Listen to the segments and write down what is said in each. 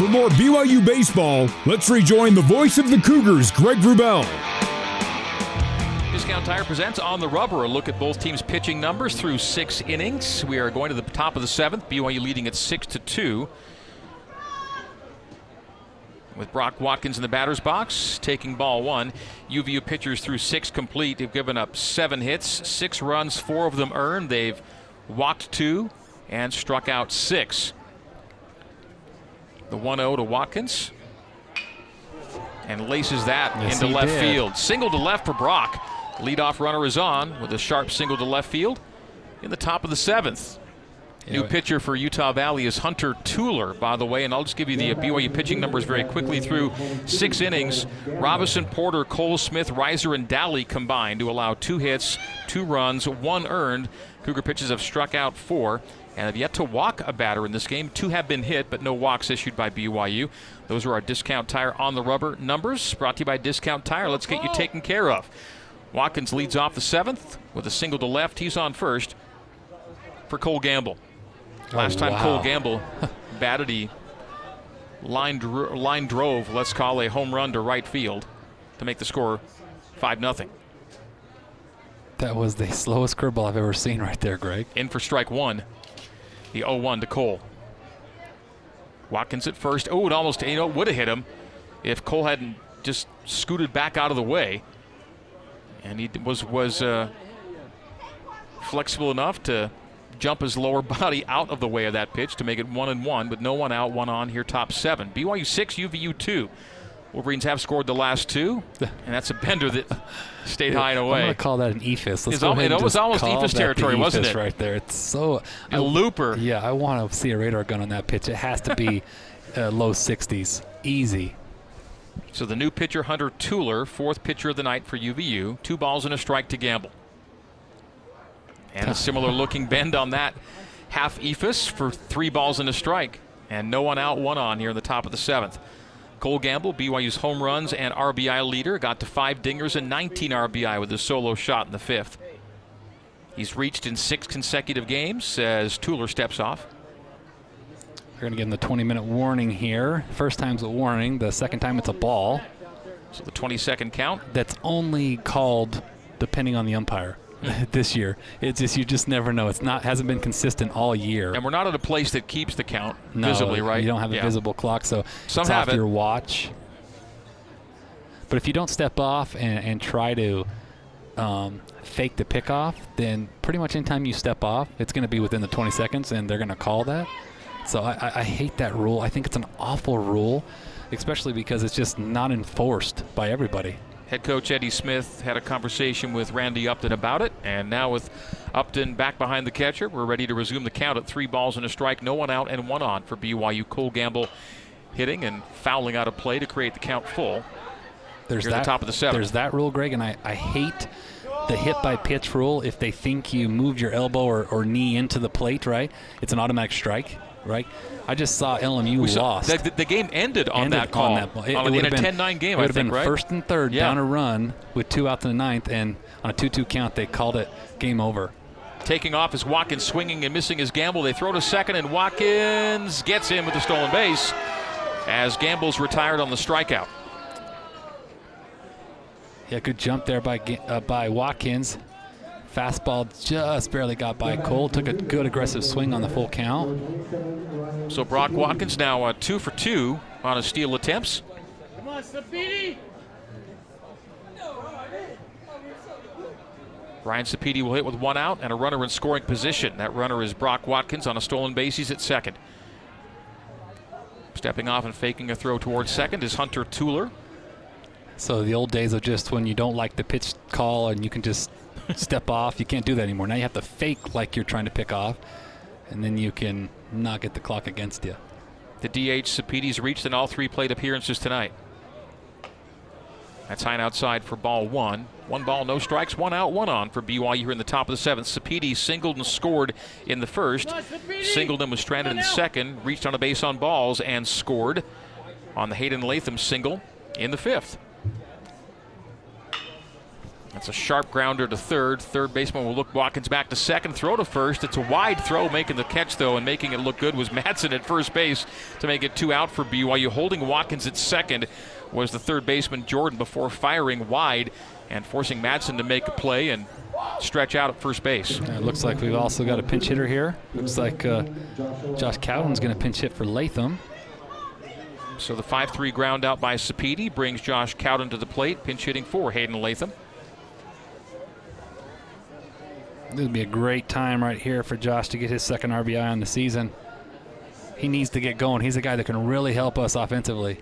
For more BYU baseball, let's rejoin the voice of the Cougars, Greg Wrubell. Discount Tire presents On the Rubber, a look at both teams' pitching numbers through six innings. We are going to the top of the seventh. BYU leading at six to two. With Brock Watkins in the batter's box, taking ball one. UVU pitchers through six complete. They've given up seven hits, six runs, four of them earned. They've walked two and struck out six. The 1 0 to Watkins. And laces that Yes, into left did. field. Single to left for Brock. Leadoff runner is on with a sharp single to left field in the top of the seventh. New pitcher for Utah Valley is Hunter Tueller, by the way, and I'll just give you the BYU pitching numbers very quickly through six innings. Robinson, Porter, Cole Smith, Reiser, and Dally combined to allow two hits, two runs, one earned. Cougar pitchers have struck out four and have yet to walk a batter in this game. Two have been hit, but no walks issued by BYU. Those are our discount tire on the rubber numbers brought to you by Discount Tire. Let's get you taken care of. Watkins leads off the seventh with a single to left. He's on first for Cole Gamble. Last time Oh, wow. Cole Gamble batted, he line, dr- line drove, let's call a home run to right field to make the score 5 0. That was the slowest curveball I've ever seen right there, Greg. In for strike one. The 0 1 to Cole. Watkins at first. Oh, it almost, you know, would have hit him if Cole hadn't just scooted back out of the way. And he was was uh, flexible enough to jump his lower body out of the way of that pitch to make it one and one, with no one out, one on here, top seven. BYU six, UVU two. Wolverines have scored the last two, and that's a bender that stayed high and I'm away. going to call that an eephus. Let's It's al- it was almost eephus territory, wasn't it? Right there. It's so. A looper. Yeah, I want to see a radar gun on that pitch. It has to be uh, low 60s. Easy. So the new pitcher, Hunter Tueller, fourth pitcher of the night for UVU. Two balls and a strike to Gamble. And a similar looking bend on that half eephus for three balls and a strike. And no one out, one on here in the top of the seventh. Cole Gamble, BYU's home runs and RBI leader, got to five dingers and 19 RBI with his solo shot in the fifth. He's reached in six consecutive games as Tueller steps off. We're going to give him the 20 minute warning here. First time's a warning, the second time it's a ball. So the 20 second count. That's only called depending on the umpire this year. It's just, you just never know. It's not, hasn't been consistent all year. And we're not at a place that keeps the count No, visibly, right? You don't have a Yeah. visible clock, so Some it's have off it. your watch. But if you don't step off and, and try to um, fake the pickoff, then pretty much anytime you step off, it's going to be within the 20 seconds, and they're going to call that. So I, I, I hate that rule. I think it's an awful rule, especially because it's just not enforced by everybody. Head coach Eddie Smith had a conversation with Randy Upton about it, and now with Upton back behind the catcher, we're ready to resume the count at three balls and a strike, no one out and one on for BYU. Cole Gamble hitting and fouling out of play to create the count full. There's that the top of the seventh. There's that rule, Greg, and I, I hate the hit by pitch rule. If they think you moved your elbow or, or knee into the plate, right, it's an automatic strike, right? I just saw LMU We saw- lost. the, the game ended on Ended that call. On that ball. It, On- it in would've a been- 10-9 game, I would have think, been right? first and third Yeah. down a run with two outs in the ninth, and on a 2-2 count, they called it game over. Taking off is Watkins swinging and missing his gamble. They throw to second, and Watkins gets in with the stolen base as Gamble's retired on the strikeout. Yeah, good jump there by uh, by Watkins. Fastball just barely got by Cole. Took a good aggressive swing on the full count. So Brock Watkins now uh, two for two on his steal attempts. Ryan Sapedi will hit with one out and a runner in scoring position. That runner is Brock Watkins on a stolen base. He's at second. Stepping off and faking a throw towards second is Hunter Tueller. So the old days of just when you don't like the pitch call and you can just step off, you can't do that anymore. Now you have to fake like you're trying to pick off, and then you can not get the clock against you. The DH Sapedi's reached in all three plate appearances tonight. That's high and outside for ball one. One ball, no strikes, one out, one on for BYU here in the top of the seventh. Sapedi singled and scored in the first. Singled and was stranded in the second. Reached on a base on balls and scored on the Hayden Latham single in the fifth. That's a sharp grounder to third. Third baseman will look Watkins back to second. Throw to first. It's a wide throw, making the catch though, and making it look good was Madsen at first base to make it two out for BYU. Holding Watkins at second was the third baseman Jordan before firing wide and forcing Madsen to make a play and stretch out at first base. it looks like we've also got a pinch hitter here. Looks like uh, Josh Cowden's going to pinch hit for Latham. So the 5 3 ground out by Sapedi brings Josh Cowden to the plate, pinch hitting for Hayden Latham. This would be a great time right here for Josh to get his second RBI on the season. He needs to get going. He's a guy that can really help us offensively.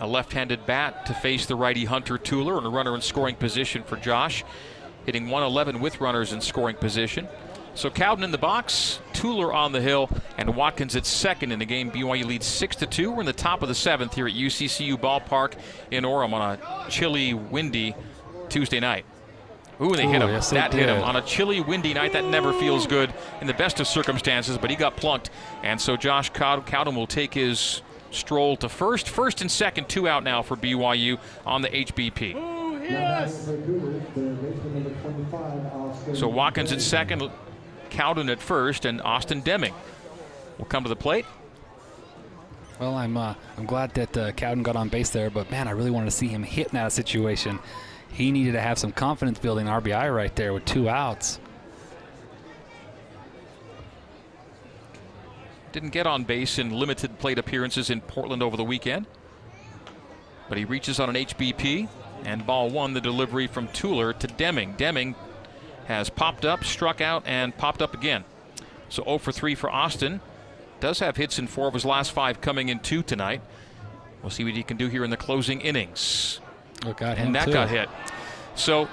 A left handed bat to face the righty Hunter Tueller and a runner in scoring position for Josh, hitting 111 with runners in scoring position. So Cowden in the box, Tueller on the hill, and Watkins at second in the game. BYU leads 6 to 2. We're in the top of the seventh here at UCCU Ballpark in Orem on a chilly, windy Tuesday night. Ooh, they hit him. yes, that hit him on a chilly, windy night. That never feels good in the best of circumstances, but he got plunked. And so Josh Cowden will take his stroll to first. First and second, two out now for BYU on the HBP. Ooh, yes. So Watkins at second, Cowden at first, and Austin Deming will come to the plate. Well, I'm uh, I'm glad that uh, Cowden got on base there, but man, I really wanted to see him hit in that situation. He needed to have some confidence building RBI right there with two outs. Didn't get on base in limited plate appearances in Portland over the weekend. But he reaches on an HBP, and ball one, the delivery from Tueller to Deming. Deming has popped up, struck out, and popped up again. So 0 for 3 for Austin. Does have hits in four of his last five coming in two tonight. We'll see what he can do here in the closing innings. Oh, got him And that too. got hit. So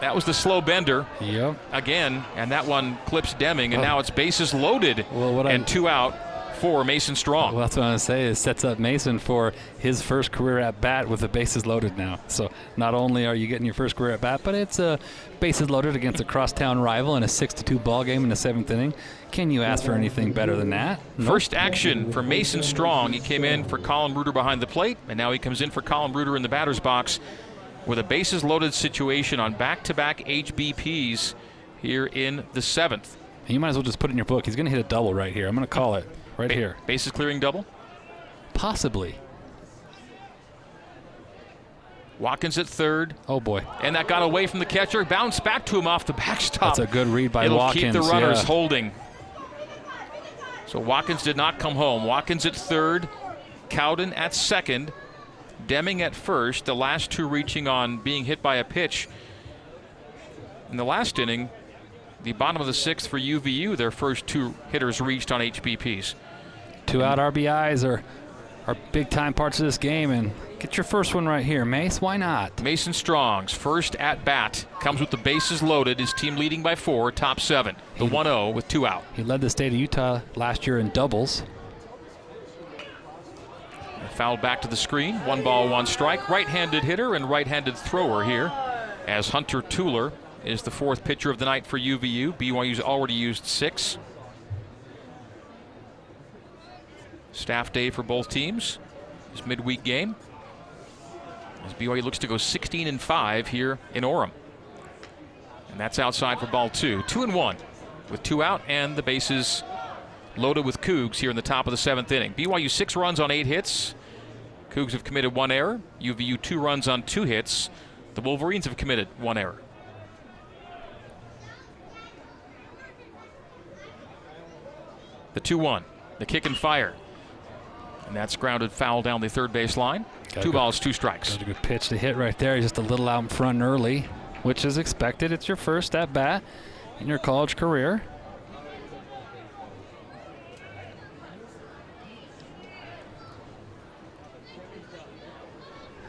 that was the slow bender Yep. again, and that one clips Deming, and oh. now it's bases loaded Well, what and I- two out for Mason Strong. Well, that's what I'm gonna say. It sets up Mason for his first career at bat with the bases loaded now. So not only are you getting your first career at bat, but it's a bases loaded against a crosstown rival in a six to two ball game in the seventh inning. Can you ask for anything better than that? Nope. First action for Mason Strong. He came in for Colin Reuter behind the plate, and now he comes in for Colin Reuter in the batter's box with a bases loaded situation on back to back HBPs here in the seventh. You might as well just put it in your book. He's gonna hit a double right here. I'm gonna call it right Ba- here. Bases clearing double. Possibly. Watkins at third, Oh boy. and that got away from the catcher. Bounced back to him off the backstop. That's a good read by It'll Watkins. keep the runners yeah. holding. So Watkins did not come home. Watkins at third, Cowden at second, Deming at first. The last two reaching on being hit by a pitch. In the last inning, the bottom of the sixth for UVU, their first two hitters reached on HBPs. Two out RBIs are are big time parts of this game, and get your first one right here, Mace. Why not? Mason Strong's first at bat comes with the bases loaded. His team leading by four, top seven. The 1 0 with two out. He led the state of Utah last year in doubles. Fouled back to the screen. One ball, one strike. Right handed hitter and right handed thrower here as Hunter Tueller is the fourth pitcher of the night for UVU. BYU's already used six. Staff day for both teams. This midweek game. As BYU looks to go 16 and 5 here in Orem. And that's outside for ball two. Two and one with two out and the bases loaded with Cougs here in the top of the seventh inning. BYU six runs on eight hits. Cougs have committed one error. UVU two runs on two hits. The Wolverines have committed one error. The 2 1. The kick and fire. And that's grounded foul down the third base line. Gotta two balls, two strikes. Got a good pitch to hit right there. Just a little out in front early, which is expected. It's your first at bat in your college career.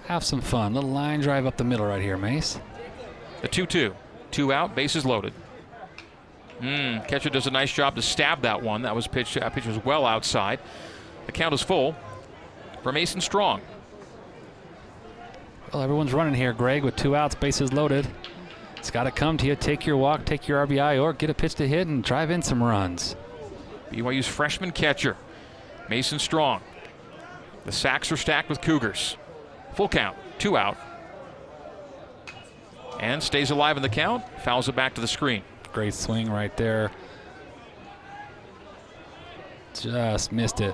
Have some fun. Little line drive up the middle right here, Mace. The 2 2. Two out, bases loaded. Mm, catcher does a nice job to stab that one. That was pitched. That pitch was well outside. The count is full for Mason Strong. Well, everyone's running here, Greg, with two outs, bases loaded. It's got to come to you. Take your walk, take your RBI, or get a pitch to hit and drive in some runs. BYU's freshman catcher, Mason Strong. The sacks are stacked with Cougars. Full count, two out. and stays alive in the count. Fouls it back to the screen. Great swing right there. Just missed it.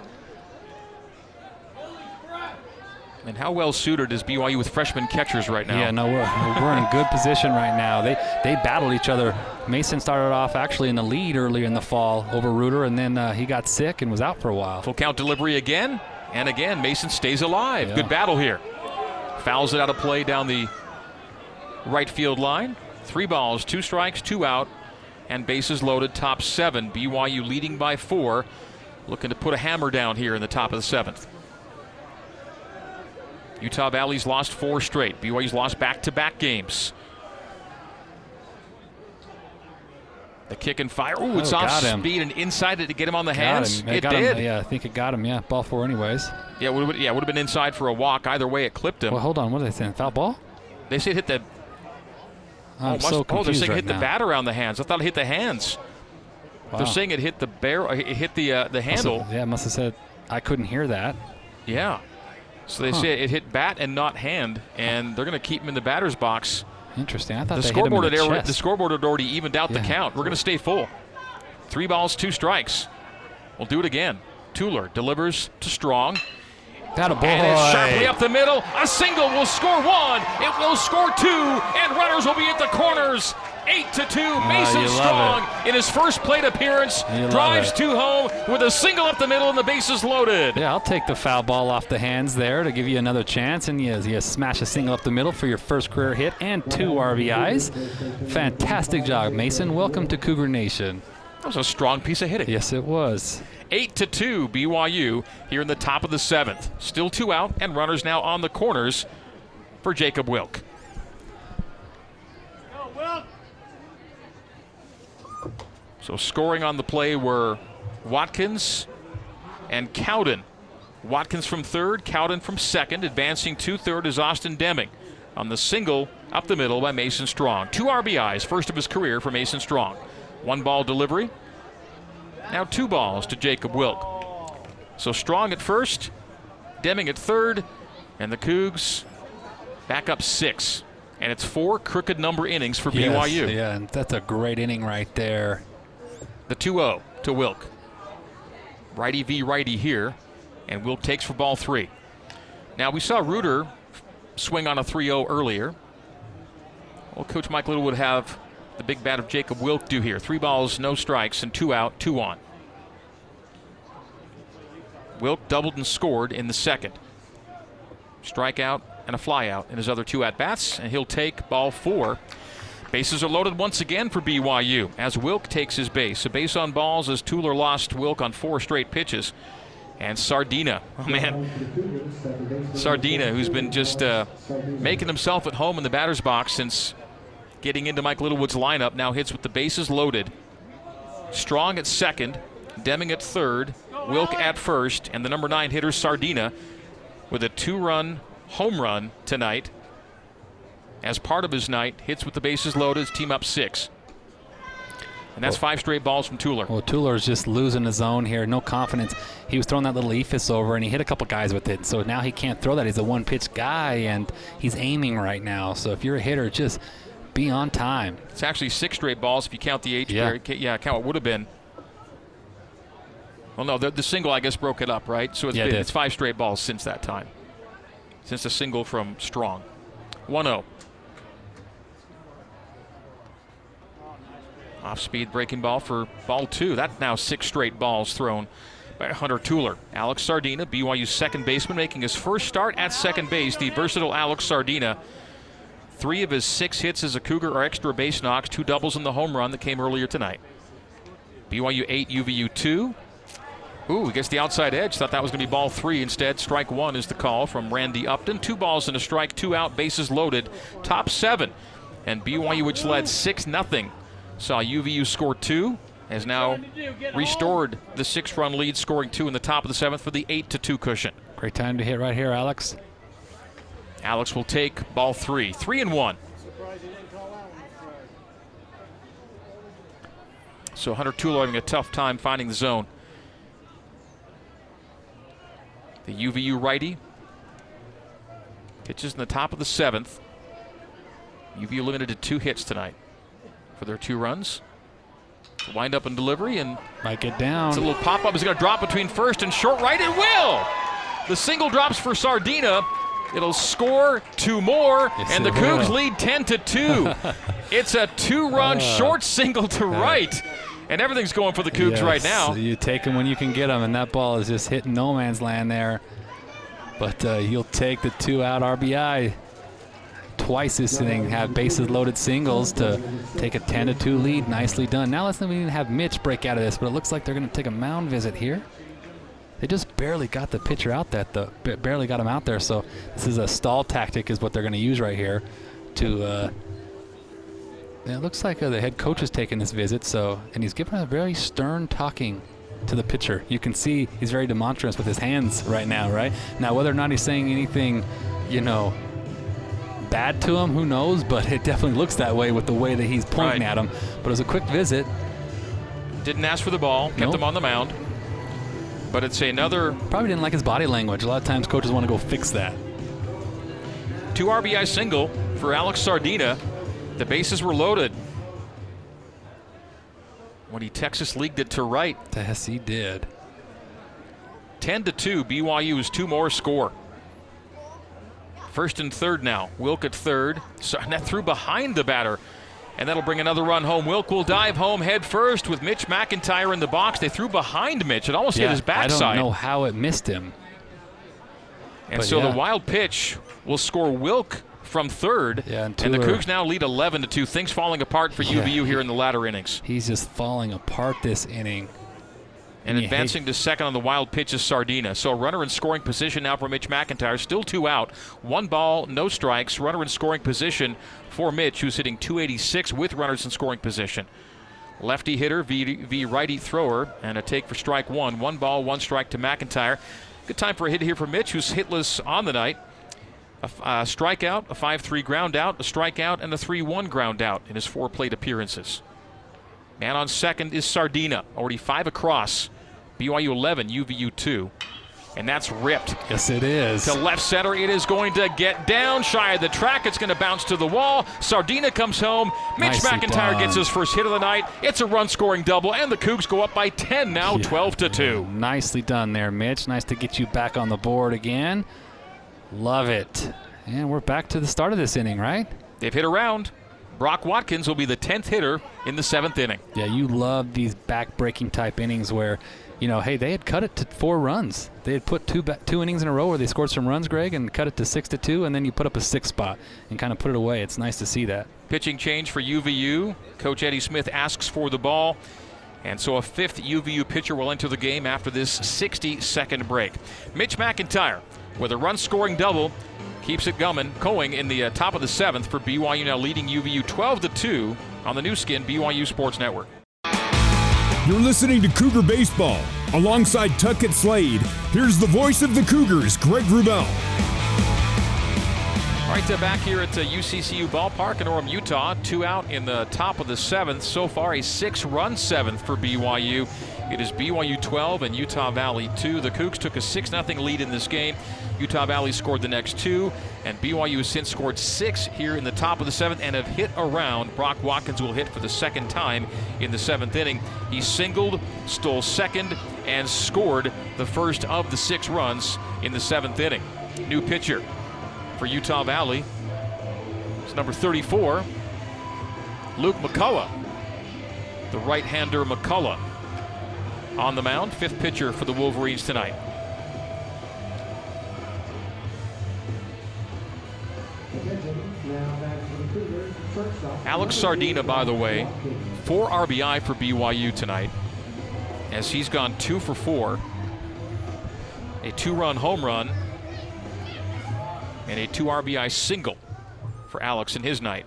And how well suited is BYU with freshman catchers right now? Yeah, no, we're, we're in good position right now. They they battled each other. Mason started off actually in the lead earlier in the fall over Reuter, and then uh, he got sick and was out for a while. Full count delivery again, and again Mason stays alive. Yeah. Good battle here. Fouls it out of play down the right field line. Three balls, two strikes, two out, and bases loaded. Top seven. BYU leading by four, looking to put a hammer down here in the top of the seventh. Utah Valley's lost four straight. BYU's lost back-to-back games. The kick and fire. Ooh, it's Oh, off speed and inside it to get him on the Got hands. him. It got did. Him. Yeah, I think it got him. Yeah, ball four anyways. Yeah, would have, yeah, would have been inside for a walk. Either way, it clipped him. Well, hold on. What are they saying? Foul ball? they say it hit the. I'm oh, must- so oh, they're confused saying it right hit the bat around the hands. I thought it hit the hands. Wow. They're saying it hit the bear. It hit the uh, the Must have- handle. yeah, must have said I couldn't hear that. Yeah. So they Huh. say it hit bat and not hand, and they're going to keep him in the batter's box. Interesting. I thought The they hit him in scoreboard, the had already, the scoreboard had already evened out the count. We're going to stay full. Three balls, two strikes. We'll do it again. Tuller delivers to Strong. That a boy. And it's sharply up the middle. A single will score one. It will score two, and runners will be at the corners. Eight to two. Mason Ah, Strong in his first plate appearance You drives two home with a single up the middle and the bases loaded. Yeah, I'll take the foul ball off the hands there to give you another chance, and you, you smash a single up the middle for your first career hit and two RBIs. Fantastic job, Mason. Welcome to Cougar Nation. That was a strong piece of hitting. Yes, it was. Eight to two, BYU here in the top of the seventh. Still two out, and runners now on the corners for Jacob Wilk. So scoring on the play were Watkins and Cowden. Watkins from third, Cowden from second. Advancing to third is Austin Deming on the single up the middle by Mason Strong. Two RBIs, first of his career for Mason Strong. One ball delivery. Now two balls to Jacob Wilk. So Strong at first, Deming at third, and the Cougs back up six. And it's four crooked number innings for Yes, BYU. yeah, and that's a great inning right there. The 2 0 to Wilk. Righty v righty here, and Wilk takes for ball three. Now, we saw Reuter swing on a 3 0 earlier. Well, Coach Mike Little would have the big bat of Jacob Wilk do here. Three balls, no strikes, and two out, two on. Wilk doubled and scored in the second. Strikeout and a flyout in his other two at bats, and he'll take ball four. Bases are loaded once again for BYU as Wilk takes his base. A base on balls as Tuller lost Wilk on four straight pitches. And Sardina, oh man, Sardina, who's been just uh, making himself at home in the batter's box since getting into Mike Littlewood's lineup, now hits with the bases loaded. Strong at second, Deming at third, Wilk at first, and the number nine hitter Sardina with a two-run home run tonight as part of his night. Hits with the bases loaded, team up six. And that's five straight balls from Tuller. Well, Tuller's just losing his zone here. No confidence. He was throwing that little eephus over, and he hit a couple guys with it. So now he can't throw that. He's a one-pitch guy, and he's aiming right now. So if you're a hitter, just be on time. It's actually six straight balls if you count the H Yeah. Yeah, count what would have been. Well, no, the, the single I guess broke it up, right? So it's Yeah, been, did. it's five straight balls since that time. Since the single from Strong. 1-0. Off speed breaking ball for ball two. That's now six straight balls thrown by Hunter Tuller. Alex Sardina, BYU's second baseman, making his first start at second base. The versatile Alex Sardina. Three of his six hits as a Cougar are extra base knocks, two doubles in the home run that came earlier tonight. BYU 8, UVU 2. Ooh, he gets the outside edge. Thought that was going to be ball three. Instead, strike one is the call from Randy Upton. Two balls and a strike, two out, bases loaded. Top seven. And BYU, which led 6 0, saw UVU score two, has now restored the six run lead, scoring two in the top of the seventh for the 8 to 2 cushion. Great time to hit right here, Alex. Alex will take ball three. Three and one. So Hunter Tulo having a tough time finding the zone. The UVU righty pitches in the top of the seventh. UVU limited to two hits tonight for their two runs. Wind up and delivery, and Might get down. it's a little pop up. Is going to drop between first and short right. It will. The single drops for Sardina. It'll score two more, Yes, and the Cougs will. lead 10 to 2. it's a two run short single to right. And everything's going for the Cougs right now. You take them when you can get them, and that ball is just hitting no man's land there. But uh, he'll take the two out RBI. Twice this inning, have bases loaded singles to take a 10 to 2 lead. Nicely done. Now let's not even have Mitch break out of this, but it looks like they're going to take a mound visit here. They just barely got the pitcher out that the ba- barely got him out there. So this is a stall tactic, is what they're going to use right here to. Uh, it looks like uh, the head coach is taking this visit, so and he's giving a very stern talking to the pitcher. You can see he's very demonstrous with his hands right now, right? Now, whether or not he's saying anything, you know, bad to him, who knows? But it definitely looks that way with the way that he's pointing Right. at him. But it was a quick visit. Didn't ask for the ball, kept Nope. him on the mound. But it's another Probably didn't like his body language. A lot of times coaches want to go fix that. two RBI single for Alex Sardina. The bases were loaded. When he Texas leagued it to right, Yes, he did. 10 to 2. BYU is two more score. First and third now. Wilk at third. So, and that threw behind the batter. And that'll bring another run home. Wilk will dive home head first with Mitch McIntyre in the box. They threw behind Mitch. It almost hit his backside. I don't know how it missed him. and but so yeah. the wild pitch will score Wilk from third. Yeah, and and the Cougs now lead 11 to 2. Things falling apart for Yeah. UVU here in the latter innings. He's just falling apart this inning. And advancing to second on the wild pitch is Sardina. So a runner in scoring position now for Mitch McIntyre. Still two out. One ball, no strikes. Runner in scoring position for Mitch, who's hitting 286 with runners in scoring position. Lefty hitter v, v righty thrower, and a take for strike one. One ball, one strike to McIntyre. Good time for a hit here for Mitch, who's hitless on the night. A strikeout, a 5 3 ground out, a strikeout, and a 3 1 ground out in his four plate appearances. Man on second is Sardina, already five across. BYU 11, UVU 2. And that's ripped Yes, it is. to left center. It is going to get down shy of the track. It's going to bounce to the wall. Sardina comes home. Mitch Nicely McIntyre done. gets his first hit of the night. It's a run scoring double, and the Cougs go up by 10 now, Yeah. 12 to 2. Nicely done there, Mitch. Nice to get you back on the board again. Love it. And we're back to the start of this inning, right? They've hit around. Brock Watkins will be the 10th hitter in the seventh inning. Yeah, you love these back-breaking type innings where, you know, hey, they had cut it to four runs. They had put two ba- two innings in a row where they scored some runs, Greg, and cut it to six to two, and then you put up a six spot and kind of put it away. It's nice to see that. Pitching change for UVU. Coach Eddie Smith asks for the ball. And so a fifth UVU pitcher will enter the game after this 60 second break. Mitch McIntyre with a run scoring double keeps it going, going in the uh, top of the seventh for BYU now leading UVU 12 to 2 on the Nu Skin BYU Sports Network. You're listening to Cougar Baseball. Alongside Tuckett Slade, here's the voice of the Cougars, Greg Wrubell. All right, back here at uh, UCCU Ballpark in Orem, Utah. Two out in the top of the seventh. So far, a six-run seventh for BYU. It is BYU 12 and Utah Valley 2. The Cougs took a 6 0 lead in this game. Utah Valley scored the next two, and BYU has since scored six here in the top of the seventh and have hit around. Brock Watkins will hit for the second time in the seventh inning. He singled, stole second, and scored the first of the six runs in the seventh inning. New pitcher for Utah Valley. It's number 34, Luke McCullough. The right hander McCullough on the mound, fifth pitcher for the Wolverines tonight. Alex Sardina, by the way, four RBI for BYU tonight, as he's gone two for four. A two run home run and a two RBI single for Alex in his night.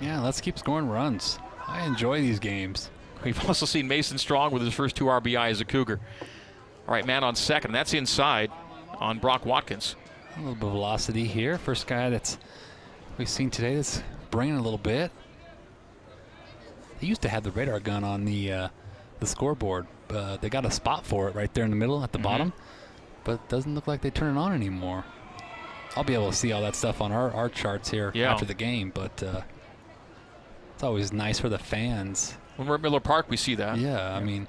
Yeah, let's keep scoring runs. I enjoy these games. We've also seen Mason Strong with his first two RBI as a Cougar. All right, man on second. That's inside on Brock Watkins. A little bit of velocity here. First guy that's we've seen today that's bringing a little bit. They used to have the radar gun on the uh, the scoreboard. Uh, they got a spot for it right there in the middle at the bottom, but it doesn't look like they turn it on anymore. I'll be able to see all that stuff on our, our charts here Yeah. after the game. But uh, it's always nice for the fans. When we're at Miller Park, we see that. Yeah, I mean,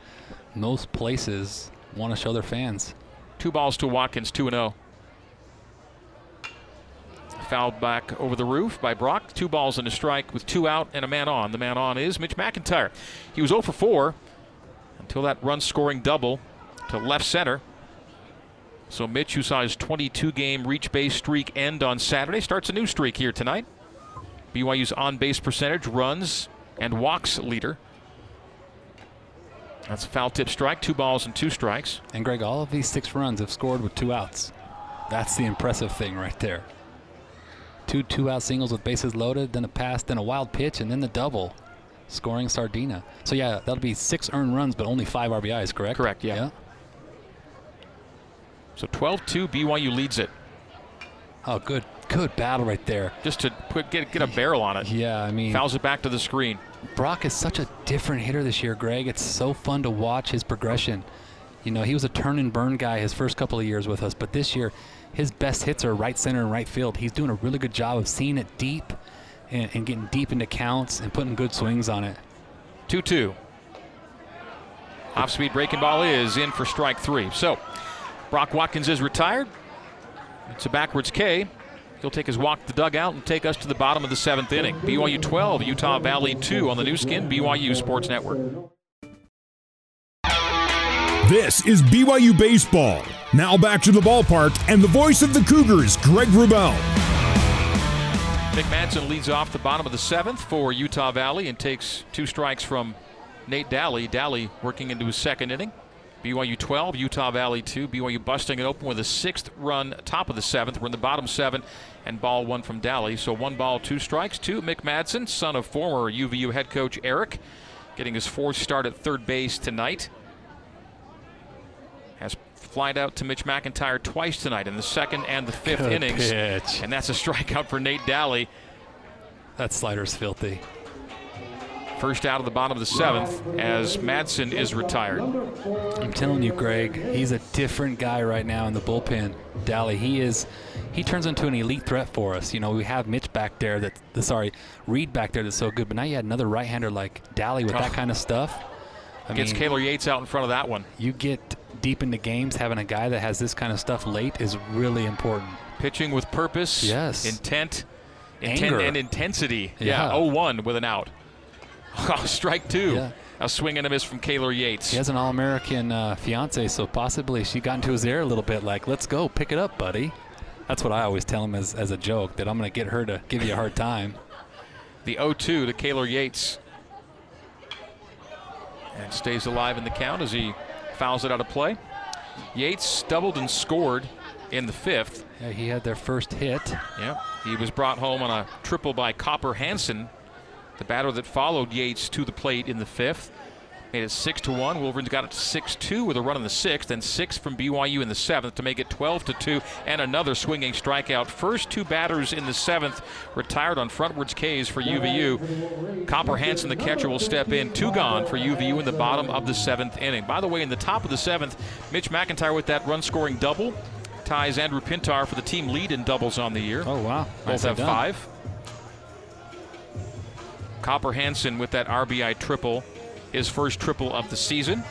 most places want to show their fans. Two balls to Watkins, 2 0. Fouled back over the roof by Brock. Two balls and a strike with two out and a man on. The man on is Mitch McIntyre. He was 0 for 4 until that run scoring double to left center. So Mitch, who saw his 22 game reach base streak end on Saturday, starts a new streak here tonight. BYU's on base percentage, runs, and walks leader. That's a foul tip strike, two balls and two strikes. And Greg, all of these six runs have scored with two outs. That's the impressive thing right there. Two two-out singles with bases loaded, then a pass, then a wild pitch, and then the double, scoring Sardina. So yeah, that'll be six earned runs, but only five RBIs, correct? Correct, yeah. So 12 2, BYU leads it. Oh, good, good battle right there. Just to put, get, get a barrel on it. Yeah, I mean, Fouls it back to the screen. Brock is such a different hitter this year, Greg. It's so fun to watch his progression. You know, he was a turn and burn guy his first couple of years with us, but this year, his best hits are right center and right field. He's doing a really good job of seeing it deep and, and getting deep into counts and putting good swings on it. 2 2. Off speed breaking ball is in for strike three. So Brock Watkins is retired. It's a backwards K. He'll take his walk to the dugout and take us to the bottom of the seventh inning. BYU 12, Utah Valley 2 on the Nu Skin, BYU Sports Network. This is BYU Baseball. Now back to the ballpark and the voice of the Cougars, Greg Wrubell. Nick Madsen leads off the bottom of the seventh for Utah Valley and takes two strikes from Nate Daly. Daly working into his second inning. BYU 12, Utah Valley 2. BYU busting it open with a sixth run top of the seventh. We're in the bottom seven and ball one from Daly. So one ball, two strikes to Mick Madsen, son of former UVU head coach Eric, getting his fourth start at third base tonight. Has flied out to Mitch McIntyre twice tonight in the second and the fifth Good innings. pitch. And that's a strikeout for Nate Daly. That slider's filthy. First out of the bottom of the seventh as Madsen is retired. I'm telling you, Greg, he's a different guy right now in the bullpen. Dally, he is, he turns into an elite threat for us. You know, we have Mitch back there that, the- sorry, Reed back there that's so good, but now you had another right-hander like Dally with that Oh. kind of stuff. I Gets mean, Kaylor Yates out in front of that one. you get deep into games, having a guy that has this kind of stuff late is really important. Pitching with purpose, Yes. intent, intent and intensity. Yeah. 0-1 with an out. Oh, strike two. Yeah. A swing and a miss from Kaylor Yates. He has an All-American uh, fiance, so possibly she got into his ear a little bit, like, "Let's go, pick it up, buddy." That's what I always tell him as, as a joke that I'm going to get her to give you a hard time. The 0-2 to Kaylor Yates. And stays alive in the count as he fouls it out of play. Yates doubled and scored in the fifth. Yeah, he had their first hit. Yep. He was brought home on a triple by Copper Hansen, the batter that followed Yates to the plate in the fifth. Made it six to one. Wolverines got it six two with a run in the sixth, and six from BYU in the seventh to make it 12 to two, and another swinging strikeout. First two batters in the seventh retired on frontwards Ks for UVU. Copper Hansen, the catcher, will step in. Two gone for UVU in the bottom of the seventh inning. By the way, in the top of the seventh, Mitch McIntyre with that run-scoring double ties Andrew Pintar for the team lead in doubles on the year. Oh wow! Both Nicely have done. five. Copper Hansen with that RBI triple, his first triple of the season.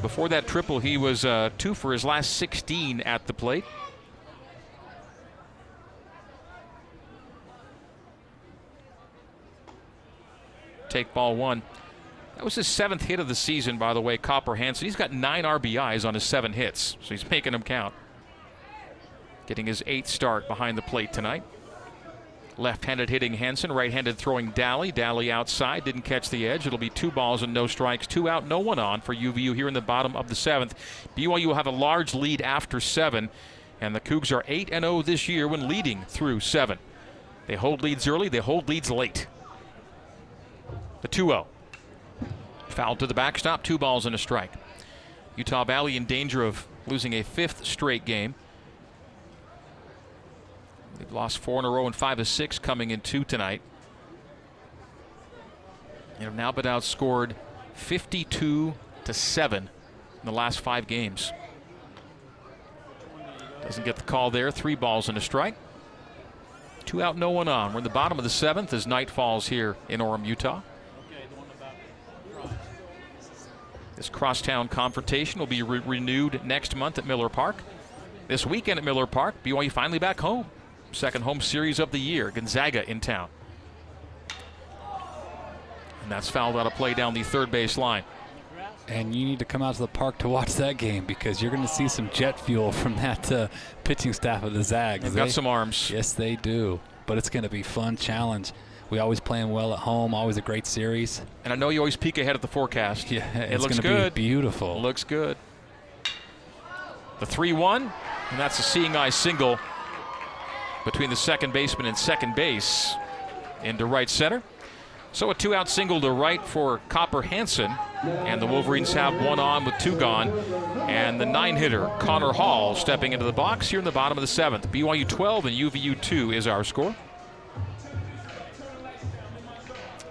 Before that triple, he was uh, two for his last 16 at the plate. Take ball one. That was his seventh hit of the season, by the way, Copper Hansen. He's got nine RBIs on his seven hits, so he's making them count. Getting his eighth start behind the plate tonight. Left-handed hitting Hansen, right-handed throwing Dally. Dally outside, didn't catch the edge. It'll be two balls and no strikes, two out, no one on for UVU here in the bottom of the seventh. BYU will have a large lead after seven, and the Cougs are 8 and 0 this year when leading through seven. They hold leads early, they hold leads late. The 2-0. Foul to the backstop, two balls and a strike. Utah Valley in danger of losing a fifth straight game. They've lost four in a row and five of six coming in two tonight. And have now been outscored 52 to 7 in the last five games. Doesn't get the call there. Three balls and a strike. Two out, no one on. We're in the bottom of the seventh as night falls here in Orem, Utah. This crosstown confrontation will be re- renewed next month at Miller Park. This weekend at Miller Park, BYU finally back home. Second home series of the year. Gonzaga in town. And that's fouled out of play down the third base line. And you need to come out to the park to watch that game because you're going to see some jet fuel from that uh, pitching staff of the Zags. They've got some arms. Yes, they do. But it's going to be fun challenge. We always playing well at home. Always a great series. And I know you always peek ahead at the forecast. Yeah, it it's looks good. Be beautiful. Looks good. The 3 1, and that's a seeing eye single between the second baseman and second base into right center. So a two out single to right for Copper Hansen, and the Wolverines have one on with two gone. And the nine hitter, Connor Hall, stepping into the box here in the bottom of the seventh. BYU 12 and UVU 2 is our score.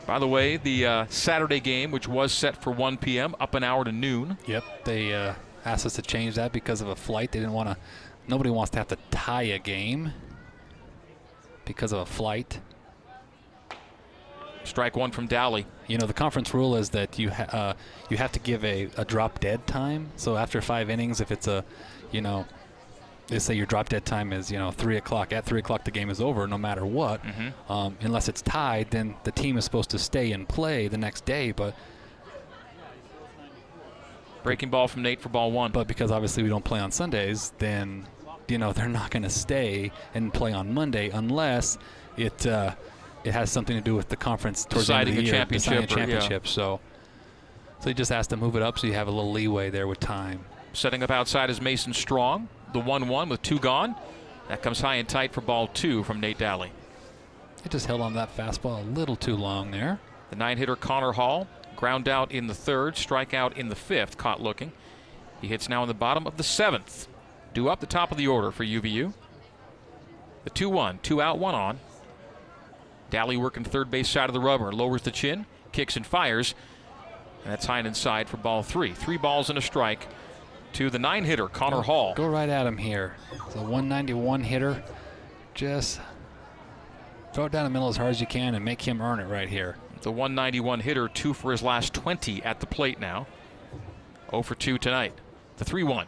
By the way, the uh, Saturday game, which was set for 1 p.m., up an hour to noon. Yep. They uh, asked us to change that because of a flight. They didn't want to. Nobody wants to have to tie a game because of a flight. Strike one from Dowley. You know, the conference rule is that you ha- uh, you have to give a, a drop dead time. So after five innings, if it's a, you know, they say your drop dead time is you know three o'clock. At three o'clock, the game is over, no matter what. Mm-hmm. Um, unless it's tied, then the team is supposed to stay and play the next day. But Breaking ball from Nate for ball one. but because obviously we don't play on Sundays, then you know they're not going to stay and play on Monday unless it uh, it has something to do with the conference towards Deciding the a end of the year, championship deciding a or- yeah. championship. So so you just has to move it up so you have a little leeway there with time. Setting up outside is Mason Strong. The 1 1 with two gone. That comes high and tight for ball two from Nate Dowley. It just held on that fastball a little too long there. The nine hitter Connor Hall, ground out in the third, strikeout in the fifth, caught looking. He hits now in the bottom of the seventh. Due up the top of the order for UVU. The 2 1, two out, one on. Dally working third base side of the rubber, lowers the chin, kicks and fires. And that's high and inside for ball three. Three balls and a strike to the nine hitter, Connor Hall. Go right at him here. It's a 191 hitter. Just throw it down the middle as hard as you can and make him earn it right here. The 191 hitter, two for his last 20 at the plate now. 0 for 2 tonight. The 3 1.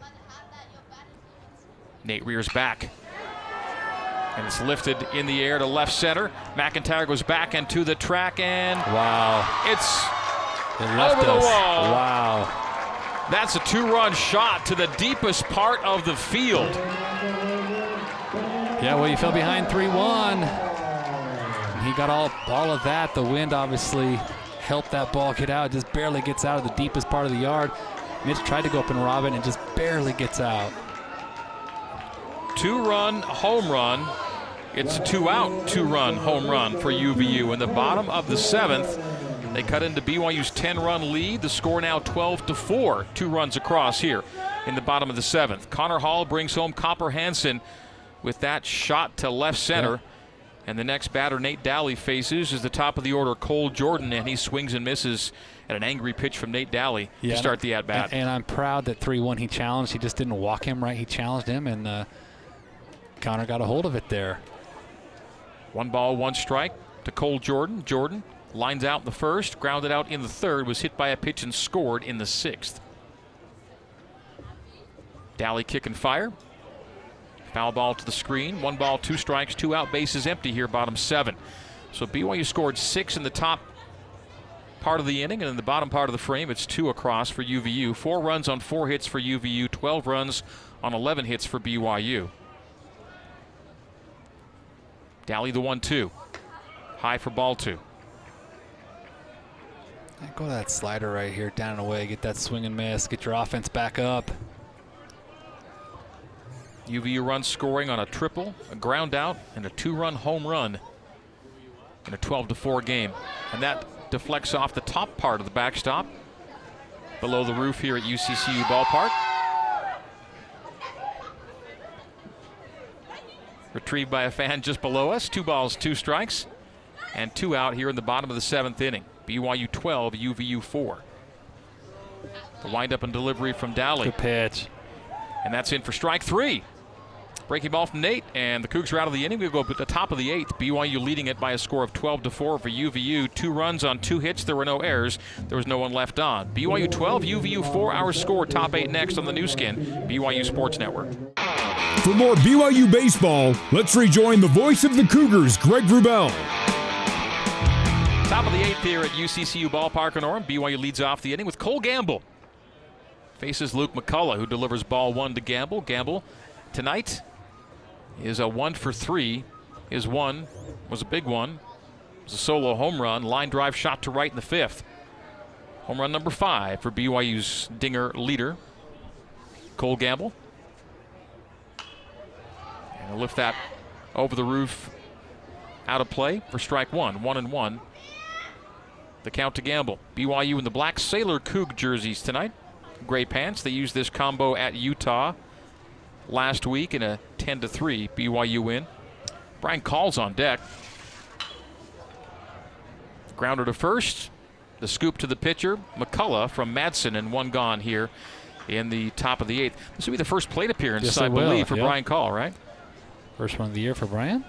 Nate rears back. And it's lifted in the air to left center. McIntyre goes back and to the track, and Wow. it's Over the us. wall. Wow. that's a two run shot to the deepest part of the field. Yeah, well, you fell behind 3 1. He got all, all of that. The wind obviously helped that ball get out. Just barely gets out of the deepest part of the yard. Mitch tried to go up and rob it and just barely gets out. Two run home run. It's a two out, two run home run for UVU. In the bottom of the seventh, they cut into BYU's 10 run lead. The score now 12 to 4. Two runs across here in the bottom of the seventh. Connor Hall brings home Copper Hansen with that shot to left center. Yeah. And the next batter Nate Dally faces is the top of the order, Cole Jordan, and he swings and misses at an angry pitch from Nate Dally to start the at bat. And, and I'm proud that 3 1 he challenged. He just didn't walk him right. He challenged him, and uh, Connor got a hold of it there. One ball, one strike to Cole Jordan. Jordan lines out in the first, grounded out in the third, was hit by a pitch and scored in the sixth. Dally kick and fire. Foul ball to the screen. One ball, two strikes, two out, bases empty here, bottom seven. So BYU scored six in the top part of the inning, and in the bottom part of the frame, it's two across for UVU. Four runs on four hits for UVU, 12 runs on 11 hits for BYU. Dally the one two. High for ball two. Go to that slider right here, down and away. Get that swing and miss. Get your offense back up. UVU run scoring on a triple, a ground out, and a two run home run in a 12-4 game. And that deflects off the top part of the backstop below the roof here at UCCU Ballpark. Retrieved by a fan just below us. Two balls, two strikes, and two out here in the bottom of the seventh inning. BYU 12, UVU 4. The windup and delivery from Dowley. Good pitch. And that's in for strike three. Breaking ball from Nate, and the Cougs are out of the inning. We go at the top of the eighth. BYU leading it by a score of 12 to 4 for UVU. Two runs on two hits. There were no errors. There was no one left on. BYU 12, UVU 4. Our score. Top eight next on the Nu Skin, BYU Sports Network. For more BYU baseball, let's rejoin the voice of the Cougars, Greg Wrubell. Top of the eighth here at UCCU Ballpark in Orem. BYU leads off the inning with Cole Gamble. Faces Luke McCullough, who delivers ball one to Gamble. Gamble tonight is a one for three. His one was a big one. It was a solo home run, line drive shot to right in the fifth. Home run number five for BYU's Dinger leader, Cole Gamble. He'll lift that over the roof out of play for strike one. One and one. The count to Gamble. BYU in the black Sailor Coug jerseys tonight. Gray pants. They used this combo at Utah last week in a 10 to 3 BYU win. Brian Call's on deck. Grounder to first. The scoop to the pitcher, McCullough from Madsen, and one gone here in the top of the eighth. This will be the first plate appearance, Yes, I it will, believe, for yep. Brian Call, right? First one of the year for Brian.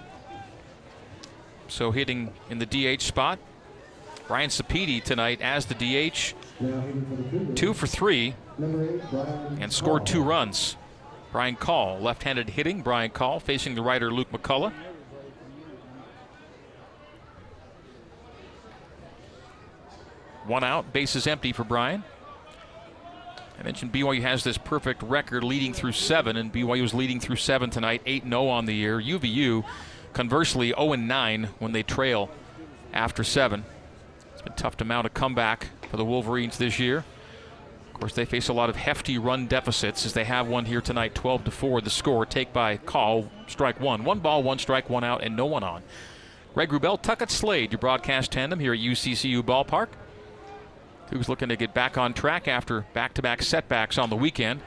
So hitting in the DH spot. Ryan Sapedi tonight as the DH. Two for three and scored two runs. Brian Call, left handed hitting. Brian Call facing the righter Luke McCullough. One out, bases empty for Brian. I mentioned BYU has this perfect record leading through seven, and BYU is leading through seven tonight, 8 0 on the year. UVU, conversely, 0 9 when they trail after seven. It's been tough to mount a comeback for the Wolverines this year. Of course, they face a lot of hefty run deficits as they have one here tonight, 12 to 4. The score, take by call, strike one. One ball, one strike, one out, and no one on. Greg Wrubell, Tuckett Slade, your broadcast tandem here at UCCU Ballpark. Who's looking to get back on track after back to back setbacks on the weekend.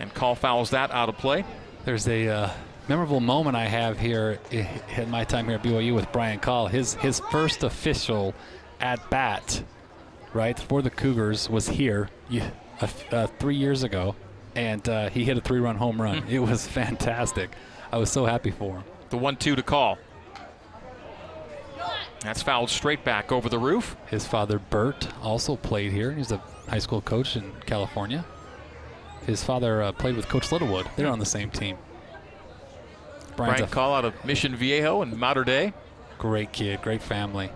And call fouls that out of play. There's a uh, memorable moment I have here in my time here at BYU with Brian Call. His his first official at bat, right for the Cougars, was here uh, uh, three years ago, and uh, he hit a three-run home run. it was fantastic. I was so happy for him. The 1 2 to call. That's fouled straight back over the roof. His father Bert also played here. He's a high school coach in California. His father uh, played with Coach Littlewood. They're on the same team. Brian's Brian Call out of Mission Viejo in Mater Dei. great kid, great family.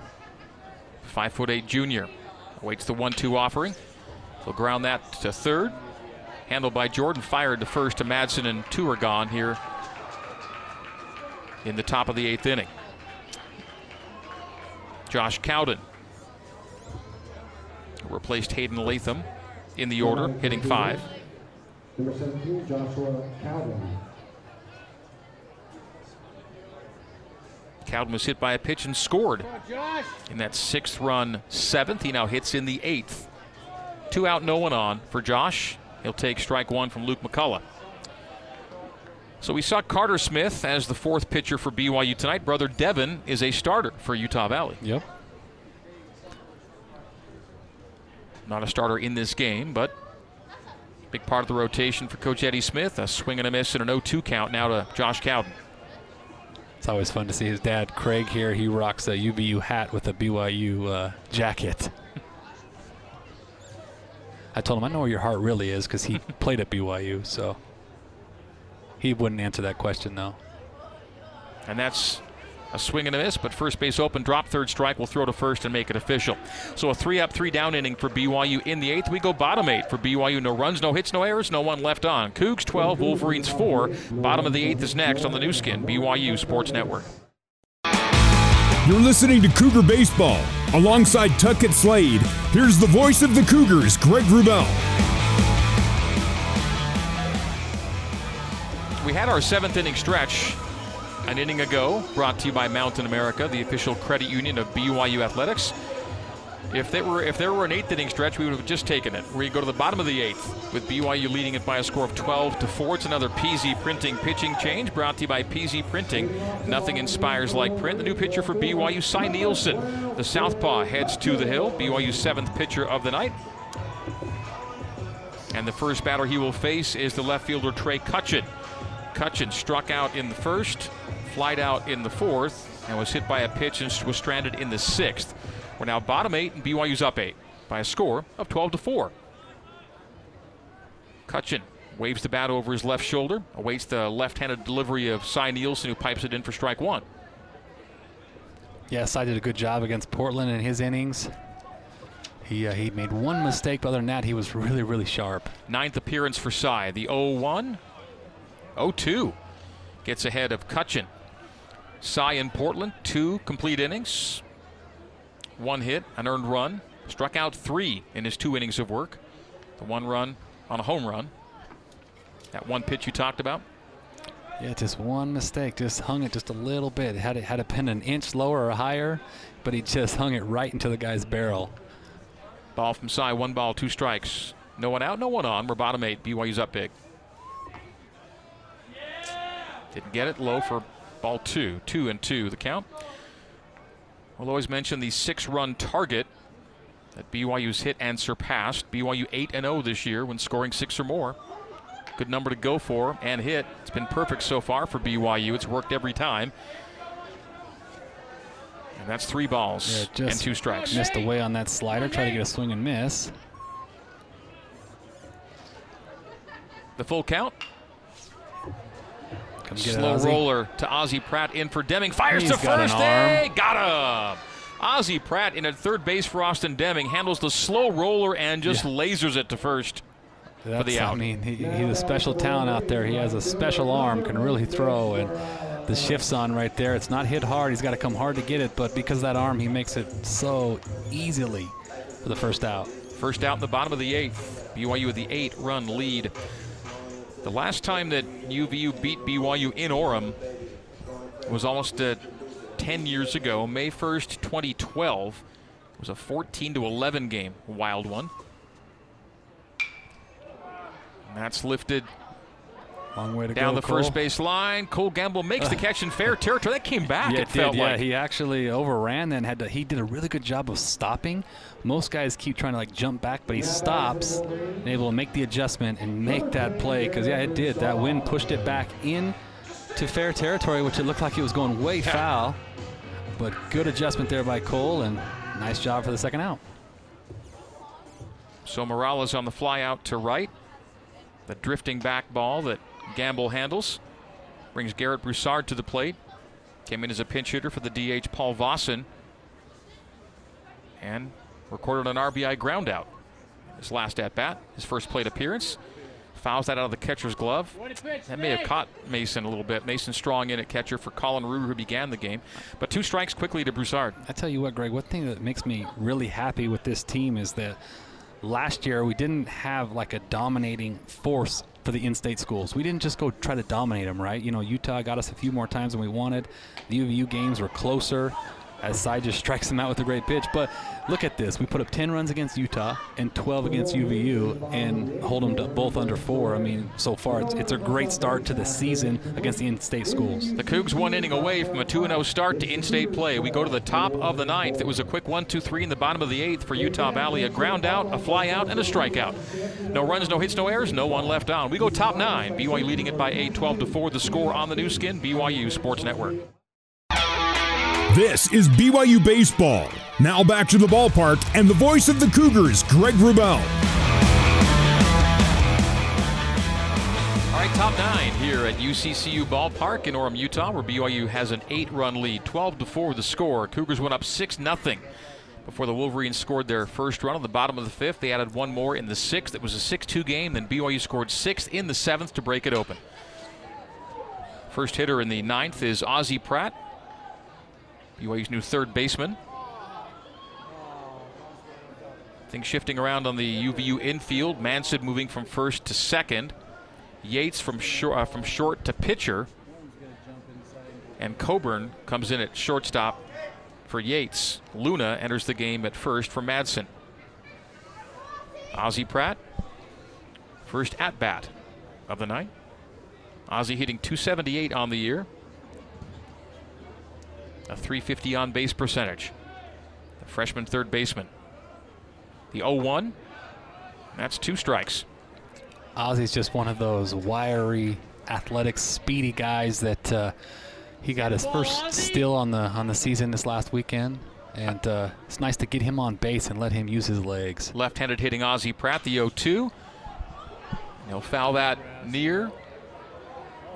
Five foot eight junior. Awaits the one two offering. He'll ground that to third. Handled by Jordan, fired to first to Madsen, and two are gone here in the top of the eighth inning. Josh Cowden replaced Hayden Latham in the order, hitting five. Number 17, Joshua Cowden. Cowden was hit by a pitch and scored in that sixth run seventh. He now hits in the eighth. Two out, no one on for Josh. He'll take strike one from Luke McCullough. So we saw Carter Smith as the fourth pitcher for BYU tonight. Brother Devin is a starter for Utah Valley. Yep. Not a starter in this game, but big part of the rotation for Coach Eddie Smith. A swing and a miss and an 0-2 count now to Josh Cowden. It's always fun to see his dad, Craig, here. He rocks a UVU hat with a BYU uh, jacket. I told him, I know where your heart really is because he played at BYU, so he wouldn't answer that question, though. And that's a swing and a miss, but first base open, drop third strike, will throw to first and make it official. So a three up, three down inning for BYU in the eighth. We go bottom eight for BYU. No runs, no hits, no errors, no one left on. Cougs 12, Wolverines 4. Bottom of the eighth is next on the Nu Skin, BYU Sports Network. You're listening to Cougar Baseball. Alongside Tuckett Slade, here's the voice of the Cougars, Greg Wrubell. We had our seventh inning stretch an inning ago, brought to you by Mountain America, the official credit union of BYU Athletics. If there were if there were an eighth inning stretch, we would have just taken it. We go to the bottom of the eighth with BYU leading it by a score of 12 to four. It's another PZ Printing pitching change brought to you by PZ Printing. Nothing inspires like print. The new pitcher for BYU, Cy Nielsen, the southpaw heads to the hill. BYU's seventh pitcher of the night. And the first batter he will face is the left fielder Trey Cutchin. Cutchin struck out in the first, flied out in the fourth, and was hit by a pitch and was stranded in the sixth. We're now bottom eight, and BYU's up eight by a score of 12 to 4. Cutchin waves the bat over his left shoulder, awaits the left-handed delivery of Cy Nielsen, who pipes it in for strike one. Yeah, Cy did a good job against Portland in his innings. He, uh, he made one mistake, but other than that, he was really, really sharp. Ninth appearance for Cy. The 0-1, 0-2 gets ahead of Cutchin. Cy in Portland, two complete innings, one hit, an earned run, struck out three in his two innings of work. The one run on a home run. That one pitch you talked about. Yeah, just one mistake. Just hung it just a little bit. Had it had it been an inch lower or higher, but he just hung it right into the guy's barrel. Ball from Cy, one ball, two strikes. No one out, no one on. We're bottom eight. BYU's up big. Didn't get it. Low for ball two. Two and two, the count. We'll always mention the six run target that BYU's hit and surpassed. BYU 8 0 this year when scoring six or more. Good number to go for and hit. It's been perfect so far for BYU. It's worked every time. And that's three balls Yeah, and two strikes. Missed away on that slider. Try to get a swing and miss. The full count. Come it, Slow Ozzie. roller to Ozzie Pratt in for Deming. Fires He's to first. arm. Got him. Ozzie Pratt in at third base for Austin Deming handles the slow roller and just Yeah. lasers it to first. That's, the out. I mean, he, he's a special talent out there. He has a special arm, can really throw, and the shift's on right there. It's not hit hard. He's got to come hard to get it, but because of that arm, he makes it so easily for the first out. First out in the bottom of the eighth. BYU with the eight run lead. The last time that UVU beat BYU in Orem was almost uh, 10 years ago, May 1st, 2012. It was a 14 to 11 game, wild one. And that's lifted Long way to down go. the first base line. Cole Gamble makes the catch in fair territory. That came back. Yeah, it, felt did. Yeah, like. he actually overran. Then had to. He did a really good job of stopping. Most guys keep trying to like jump back, but he stops, and able to make the adjustment and make that play. Because yeah, it did. That wind pushed it back in to fair territory, which it looked like it was going way foul. But good adjustment there by Cole, and nice job for the second out. So Morales on the fly out to right. The drifting back ball that Gamble handles brings Garrett Broussard to the plate. Came in as a pinch hitter for the DH Paul Vossen. And recorded an RBI ground out. His last at bat, his first plate appearance. Fouls that out of the catcher's glove. That may have caught Mason a little bit. Mason strong in at catcher for Colin Rue, who began the game. But two strikes quickly to Broussard. I tell you what, Greg, one thing that makes me really happy with this team is that last year we didn't have like a dominating force for the in-state schools. We didn't just go try to dominate them, right? You know, Utah got us a few more times than we wanted. The UVU games were closer as Cy just strikes them out with a great pitch. But look at this. We put up 10 runs against Utah and 12 against UVU and hold them to both under four. I mean, so far it's, it's a great start to the season against the in-state schools. The Cougs one inning away from a 2 0 start to in state play. We go to the top of the ninth. It was a quick 1 2 3 in the bottom of the eighth for Utah Valley. A ground out, a fly out, and a strikeout. No runs, no hits, no errors, no one left on. We go top nine. BYU leading it by 8 12 to 4. The score on the Nu Skin, BYU Sports Network. This is BYU Baseball. Now back to the ballpark and the voice of the Cougars, Greg Wrubell. All right, top nine here at UCCU Ballpark in Orem, Utah, where BYU has an eight-run lead, 12 to four the score. Cougars went up six nothing before the Wolverines scored their first run on the bottom of the fifth. They added one more in the sixth. It was a 6-2 game. Then BYU scored sixth in the seventh to break it open. First hitter in the ninth is Ozzie Pratt, BYU's new third baseman. Things shifting around on the UVU infield. Manson moving from first to second. Yates from short, uh, from short to pitcher. And Coburn comes in at shortstop for Yates. Luna enters the game at first for Madsen. Ozzie Pratt, first at bat of the night. Ozzie hitting 278 on the year. A 350 on base percentage. The freshman third baseman. The 0 1. That's two strikes. Ozzy's just one of those wiry, athletic, speedy guys that uh, he got his first steal on the on the season this last weekend. And uh, it's nice to get him on base and let him use his legs. Left-handed hitting Ozzie Pratt, the 0-2. He'll foul that near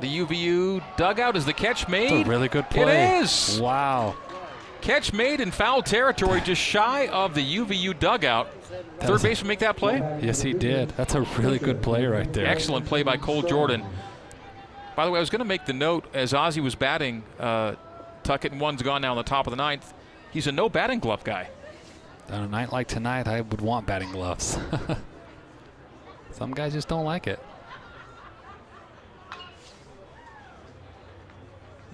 the UVU dugout. Is the catch made? It's a really good play. It is. Wow. Catch made in foul territory, just shy of the UVU dugout. That Third baseman make that play. Yes, he did. That's a really good play right there. Excellent play by Cole Jordan. By the way, I was going to make the note as Ozzie was batting. Uh, Tuckett and one's gone now in the top of the ninth. He's a no batting glove guy. On a night like tonight, I would want batting gloves. Some guys just don't like it.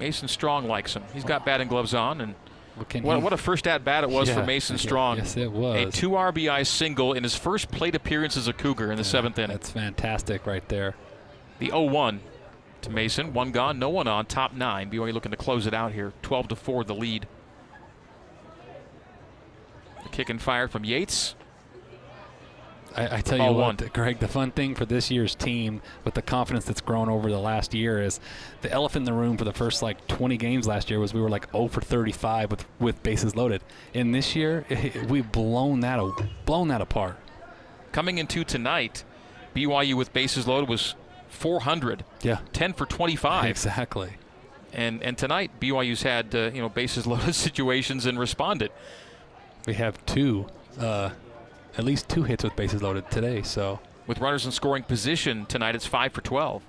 Mason Strong likes him. He's got batting gloves on, and What, what, he- what a first at bat it was Yeah. for Mason Strong. Yes, it was. A two RBI single in his first plate appearance as a Cougar in the seventh inning. That's fantastic right there. The 0-1 to Mason. One gone, no one on. Top nine. BYU looking to close it out here. 12 to four, the lead. The kick and fire from Yates. I, I tell you what, one. Greg, the fun thing for this year's team with the confidence that's grown over the last year is the elephant in the room for the first like 20 games last year was we were like 0 for 35 with, with bases loaded. And this year, we've blown that, blown that apart. Coming into tonight, BYU with bases loaded was 400, Yeah. 10 for 25. Exactly. And and tonight BYU's had uh, you know bases loaded situations and responded. We have two, uh, at least two hits with bases loaded today. So With runners in scoring position tonight, it's five for 12.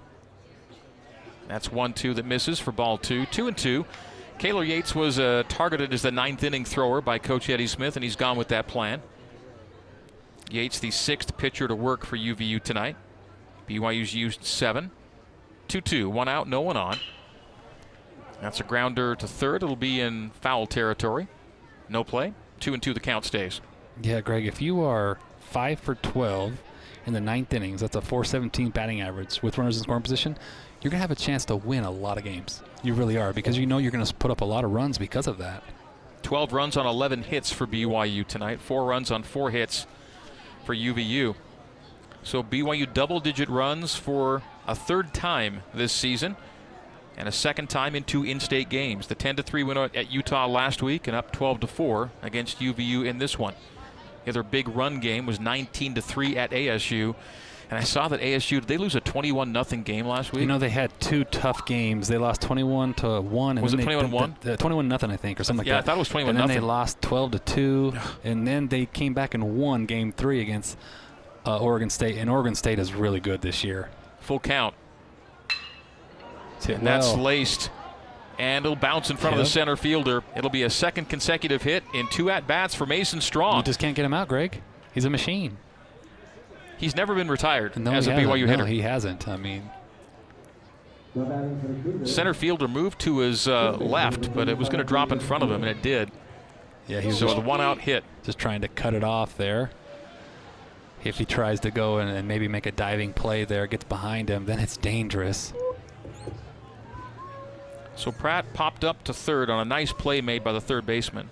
That's one two that misses for ball two, two and two. Kaylor Yates was uh, targeted as the ninth inning thrower by Coach Eddie Smith, and he's gone with that plan. Yates, the sixth pitcher to work for UVU tonight. BYU's used seven. 2 2, one out, no one on. That's a grounder to third. It'll be in foul territory. No play. 2 and 2, the count stays. Yeah, Greg, if you are five for 12 in the ninth innings, that's a 417 batting average with runners in scoring position, you're going to have a chance to win a lot of games. You really are because you know you're going to put up a lot of runs because of that. 12 runs on 11 hits for BYU tonight, four runs on four hits for UVU. So BYU double digit runs for a third time this season and a second time in two in state games. The 10 to 3 win at Utah last week and up 12 to 4 against UVU in this one. The other big run game was 19 to 3 at ASU. And I saw that ASU, did they lose a 21 0 game last week? You know, they had two tough games. They lost 21 to 1. And Was it 21-1? th- th- 21 nothing, I think, or something like that. Yeah, I thought it was 21 nothing. And then they lost 12 to 2. and then they came back and won game three against uh, Oregon State. And Oregon State is really good this year. Full count. And that's laced. And it'll bounce in front of the center fielder. It'll be a second consecutive hit in two at bats for Mason Strong. You just can't get him out, Greg. He's a machine. He's never been retired No, as a hasn't. BYU no, hitter. he hasn't. I mean, No batting for the Cougars. Center fielder moved to his uh, left, but it was going to drop in front of him, and it did. yeah, he's So just, the one out hit. just trying to cut it off there. If he tries to go and, and maybe make a diving play there, gets behind him, then it's dangerous. So Pratt popped up to third on a nice play made by the third baseman.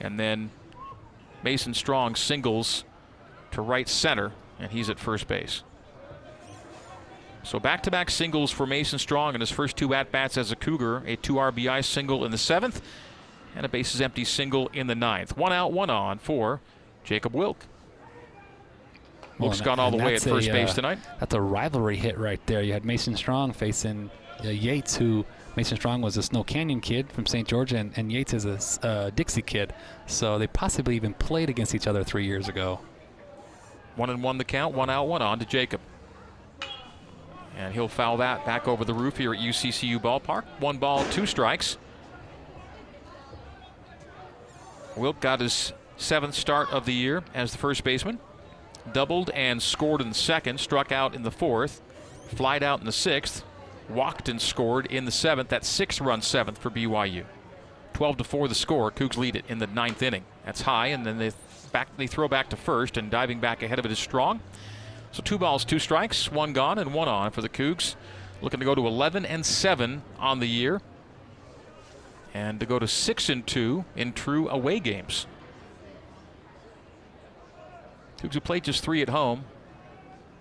And then Mason Strong singles to right center, and he's at first base. So back to back singles for Mason Strong in his first two at bats as a Cougar a two RBI single in the seventh, and a bases empty single in the ninth. One out, one on for Jacob Wilk. Wilk's gone all the way at first a, base uh, tonight. That's a rivalry hit right there. You had Mason Strong facing uh, Yates, who Mason Strong was a Snow Canyon kid from St. George, and, and Yates is a uh, Dixie kid. So they possibly even played against each other three years ago. One and one the count, one out, one on to Jacob. And he'll foul that back over the roof here at UCCU Ballpark. One ball, two strikes. Wilk got his seventh start of the year as the first baseman. Doubled and scored in the second, struck out in the fourth, flied out in the sixth, walked and scored in the seventh. That's six run seventh for BYU. 12 to 4 the score. Cougs lead it in the ninth inning. That's high, and then they back they throw back to first, and diving back ahead of it is strong. So two balls, two strikes, one gone and one on for the Cougs. Looking to go to 11 and 7 on the year, and to go to 6 and 2 in true away games. Cougs have played just three at home.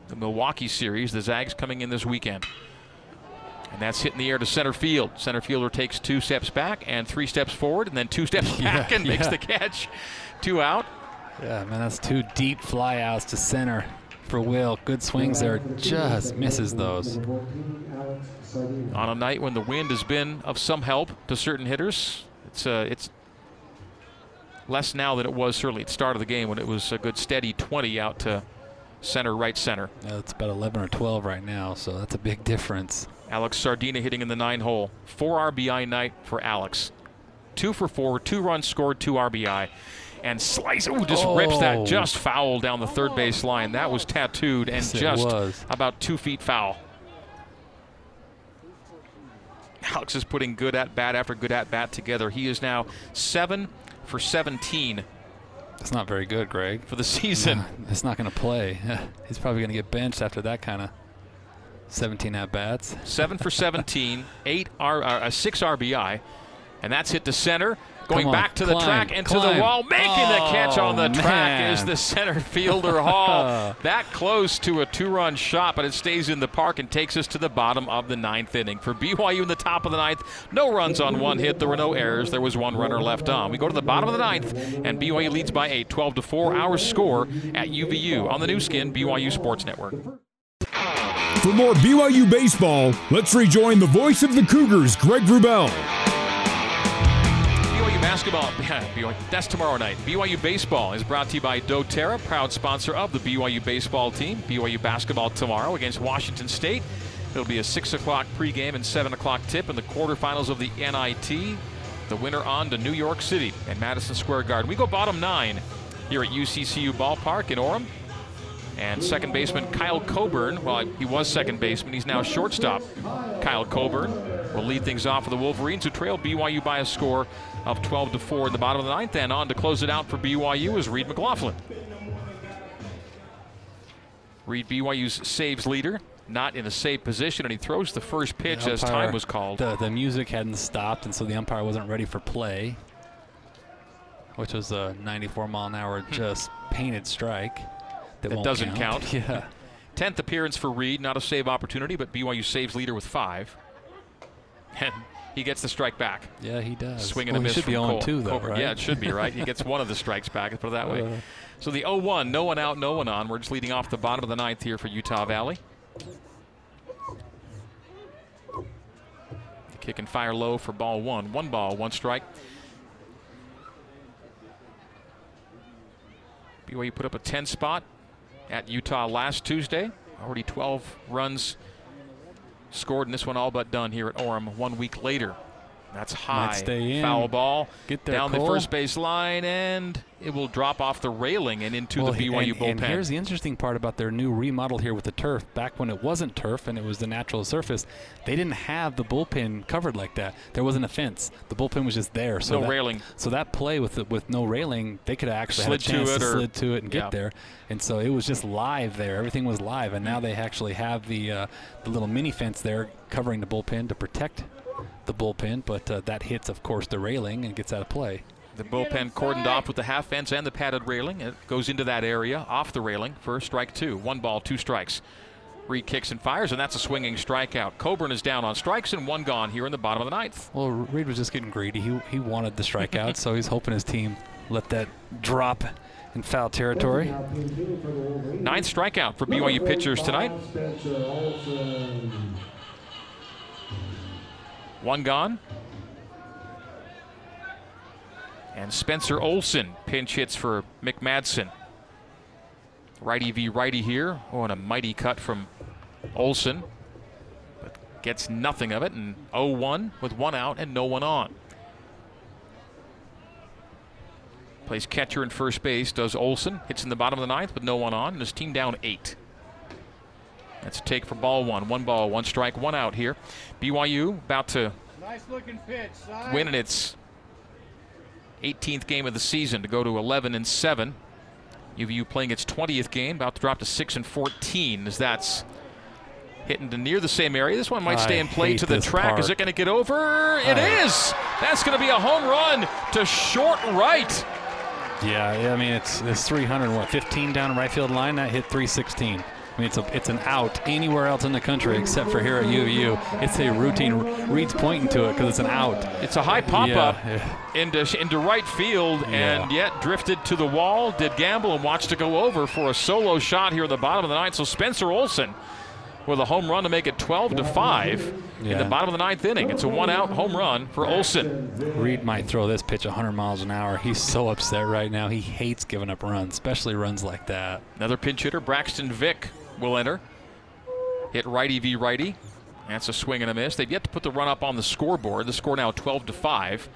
The Milwaukee series, the Zags coming in this weekend. And that's hit in the air to center field. Center fielder takes two steps back and three steps forward and then two steps back Yeah, and makes yeah. the catch. Two out. Yeah, man, that's two deep flyouts to center for Wilk. Good swings there, just misses those. On a night when the wind has been of some help to certain hitters, it's uh, it's less now than it was certainly at the start of the game when it was a good steady 20 out to center, right center. Yeah, it's about 11 or 12 right now, so that's a big difference. Alex Sardina hitting in the nine hole. Four RBI night for Alex. Two for four, two runs scored, two RBI. And slice, ooh, just rips that Oh. just foul down the third base line. That was tattooed and Yes, just about two feet foul. Alex is putting good at bat after good at bat together. He is now seven for 17 That's not very good, Greg. for the season. Nah, It's not going to play. He's probably going to get benched after that kind of 17 at bats. Seven for 17, eight R, uh, uh, six RBI, and that's hit to center. Going back to the track and to the wall, making the catch on the Oh, track man. is the center fielder Hall. that close to a two-run shot, but it stays in the park and takes us to the bottom of the ninth inning. For BYU in the top of the ninth, no runs on one hit. There were no errors. There was one runner left on. We go to the bottom of the ninth, and BYU leads by eight, 12 to four. Our score at UVU on the Nu Skin BYU Sports Network. For more BYU baseball, let's rejoin the voice of the Cougars, Greg Wrubell. BYU basketball, BYU, that's tomorrow night. BYU baseball is brought to you by doTERRA, proud sponsor of the BYU baseball team. BYU basketball tomorrow against Washington State. It'll be a 6 o'clock pregame and 7 o'clock tip in the quarterfinals of the NIT. The winner on to New York City and Madison Square Garden. We go bottom nine here at UCCU Ballpark in Orem. And second baseman Kyle Coburn, well, he was second baseman, he's now shortstop. Kyle Coburn will lead things off for the Wolverines, who trail BYU by a score of 12 to 4 in the bottom of the ninth. And on to close it out for BYU is Reed McLaughlin. Reed, BYU's saves leader, not in a save position, and he throws the first pitch The as time was called. The, the music hadn't stopped, and so the umpire wasn't ready for play, which was a 94 mile an hour hmm. just painted strike. That, That doesn't count. Yeah. 10th appearance for Reed, not a save opportunity, but BYU saves leader with five. And he gets the strike back. Yeah, he does. Swing and well, a miss should be on 0 Cole- 2, though, right? Yeah, it should be, right? he gets one of the strikes back, let's put it that way. Uh. so the 0 1, no one out, no one on. We're just leading off the bottom of the ninth here for Utah Valley. The kick and fire low for ball one. One ball, one strike. BYU put up a 10 spot at Utah last Tuesday. Already 12 runs scored, and this one all but done here at Orem one week later. That's high. stay in. Foul ball. Get there, down the first base line, and it will drop off the railing and into Well, the he- BYU and, bullpen. and here's the interesting part about their new remodel here with the turf. Back when it wasn't turf and it was the natural surface, they didn't have the bullpen covered like that. There wasn't a fence. The bullpen was just there. So No that, railing. So that play with the, with no railing, they could have actually Slid had to a chance it to, or- slid to it and yeah. get there. And so it was just live there. Everything was live. And now they actually have the uh, the little mini fence there covering the bullpen to protect the bullpen. But uh, that hits, of course, the railing and gets out of play. The bullpen cordoned off with the half fence and the padded railing. It goes into that area off the railing for strike two. One ball, two strikes. Reed kicks and fires, and that's a swinging strikeout. Coburn is down on strikes and one gone here in the bottom of the ninth. Well, Reed was just getting greedy. He he wanted the strikeout, so he's hoping his team let that drop in foul territory. Ninth strikeout for BYU pitchers tonight. One gone. And Spencer Olson pinch hits for Mick Madsen. Righty v righty here. Oh, and a mighty cut from Olson. But gets nothing of it. And 0 1 with one out and no one on. Plays catcher and first base, does Olson. Hits in the bottom of the ninth with no one on, and his team down eight. That's a take for ball one. One ball, one strike, one out here. BYU about to Nice looking pitch, win in its 18th game of the season to go to 11 and 7. UVU playing its 20th game, about to drop to 6 and 14 as that's hitting to near the same area. This one might stay in play to the this track. Is it going to get over? It I- is. That's going to be a home run to short right. Yeah, yeah, I mean it's it's 300 what 15 down right field line that hit 316. I mean, it's a it's an out anywhere else in the country except for here at UVU. It's a routine. Reed's pointing to it because it's an out. It's a high pop Yeah, up yeah. into into right field, and yet drifted to the wall. Did gamble and watched it go over for a solo shot here at the bottom of the ninth. So Spencer Olson with a home run to make it 12 to five in the bottom of the ninth inning. It's a one out home run for Olson. Reed might throw this pitch 100 miles an hour. He's so upset right now. He hates giving up runs, especially runs like that. Another pinch hitter, Braxton Vick, will enter. Hit righty v righty. That's a swing and a miss. They've yet to put the run up on the scoreboard. The score now 12 to 5.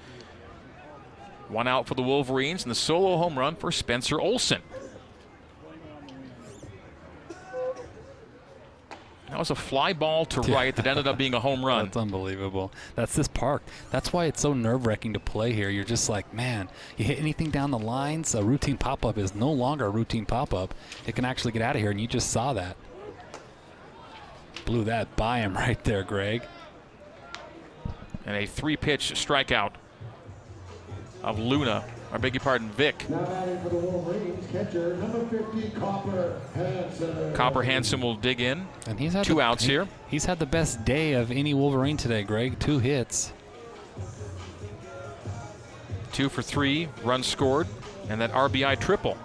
One out for the Wolverines and the solo home run for Spencer Olson. That was a fly ball to right that ended up being a home run. That's unbelievable. That's this park. That's why it's so nerve wracking to play here. You're just like, man, you hit anything down the lines, a routine pop up is no longer a routine pop up. It can actually get out of here, and you just saw that. Blew that by him right there, Greg. And a three pitch strikeout of Luna. I beg your pardon, Vic. Now batting for the Wolverines, catcher Copper Hansen. Copper Hansen will dig in. And he's had Two the- outs he- here. He's had the best day of any Wolverine today, Greg. Two hits. Two for three, runs scored, and that RBI triple.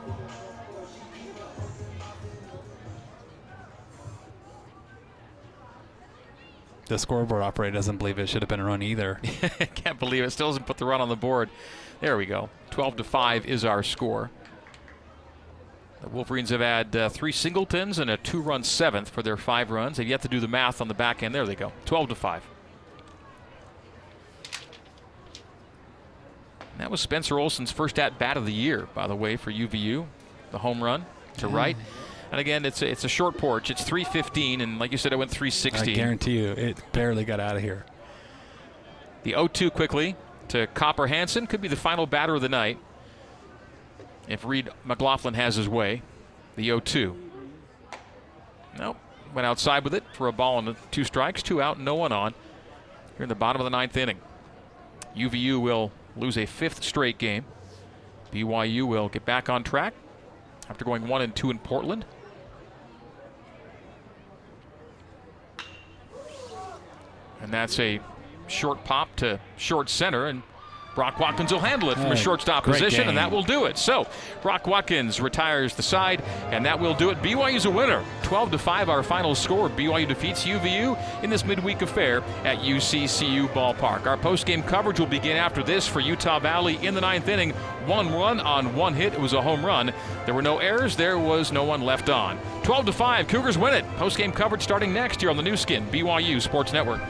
The scoreboard operator doesn't believe it should have been a run either. Can't believe it. Still doesn't put the run on the board. There we go. 12 to 5 is our score. The Wolverines have had uh, three singletons and a two run seventh for their five runs. They've yet to do the math on the back end. There they go. 12 to 5. And that was Spencer Olson's first at bat of the year, by the way, for UVU. The home run to right. And again, it's a, it's a short porch. It's 315, and like you said, it went 360. I guarantee you, it barely got out of here. The 0 2 quickly to Copper Hansen. Could be the final batter of the night if Reed McLaughlin has his way. The 0 2. Nope. Went outside with it for a ball and two strikes, two out, no one on. Here in the bottom of the ninth inning. UVU will lose a fifth straight game. BYU will get back on track after going one and two in Portland. And that's a short pop to short center, and Brock Watkins will handle it from a Hey, shortstop great position, and that will do it. So Brock Watkins retires the side, and that will do it. BYU's a winner, 12 to 5. Our final score. BYU defeats UVU in this midweek affair at UCCU Ballpark. Our post-game coverage will begin after this for Utah Valley in the ninth inning. One run on one hit. It was a home run. There were no errors. There was no one left on. 12 to 5. Cougars win it. Post-game coverage starting next year on the Nu Skin BYU Sports Network.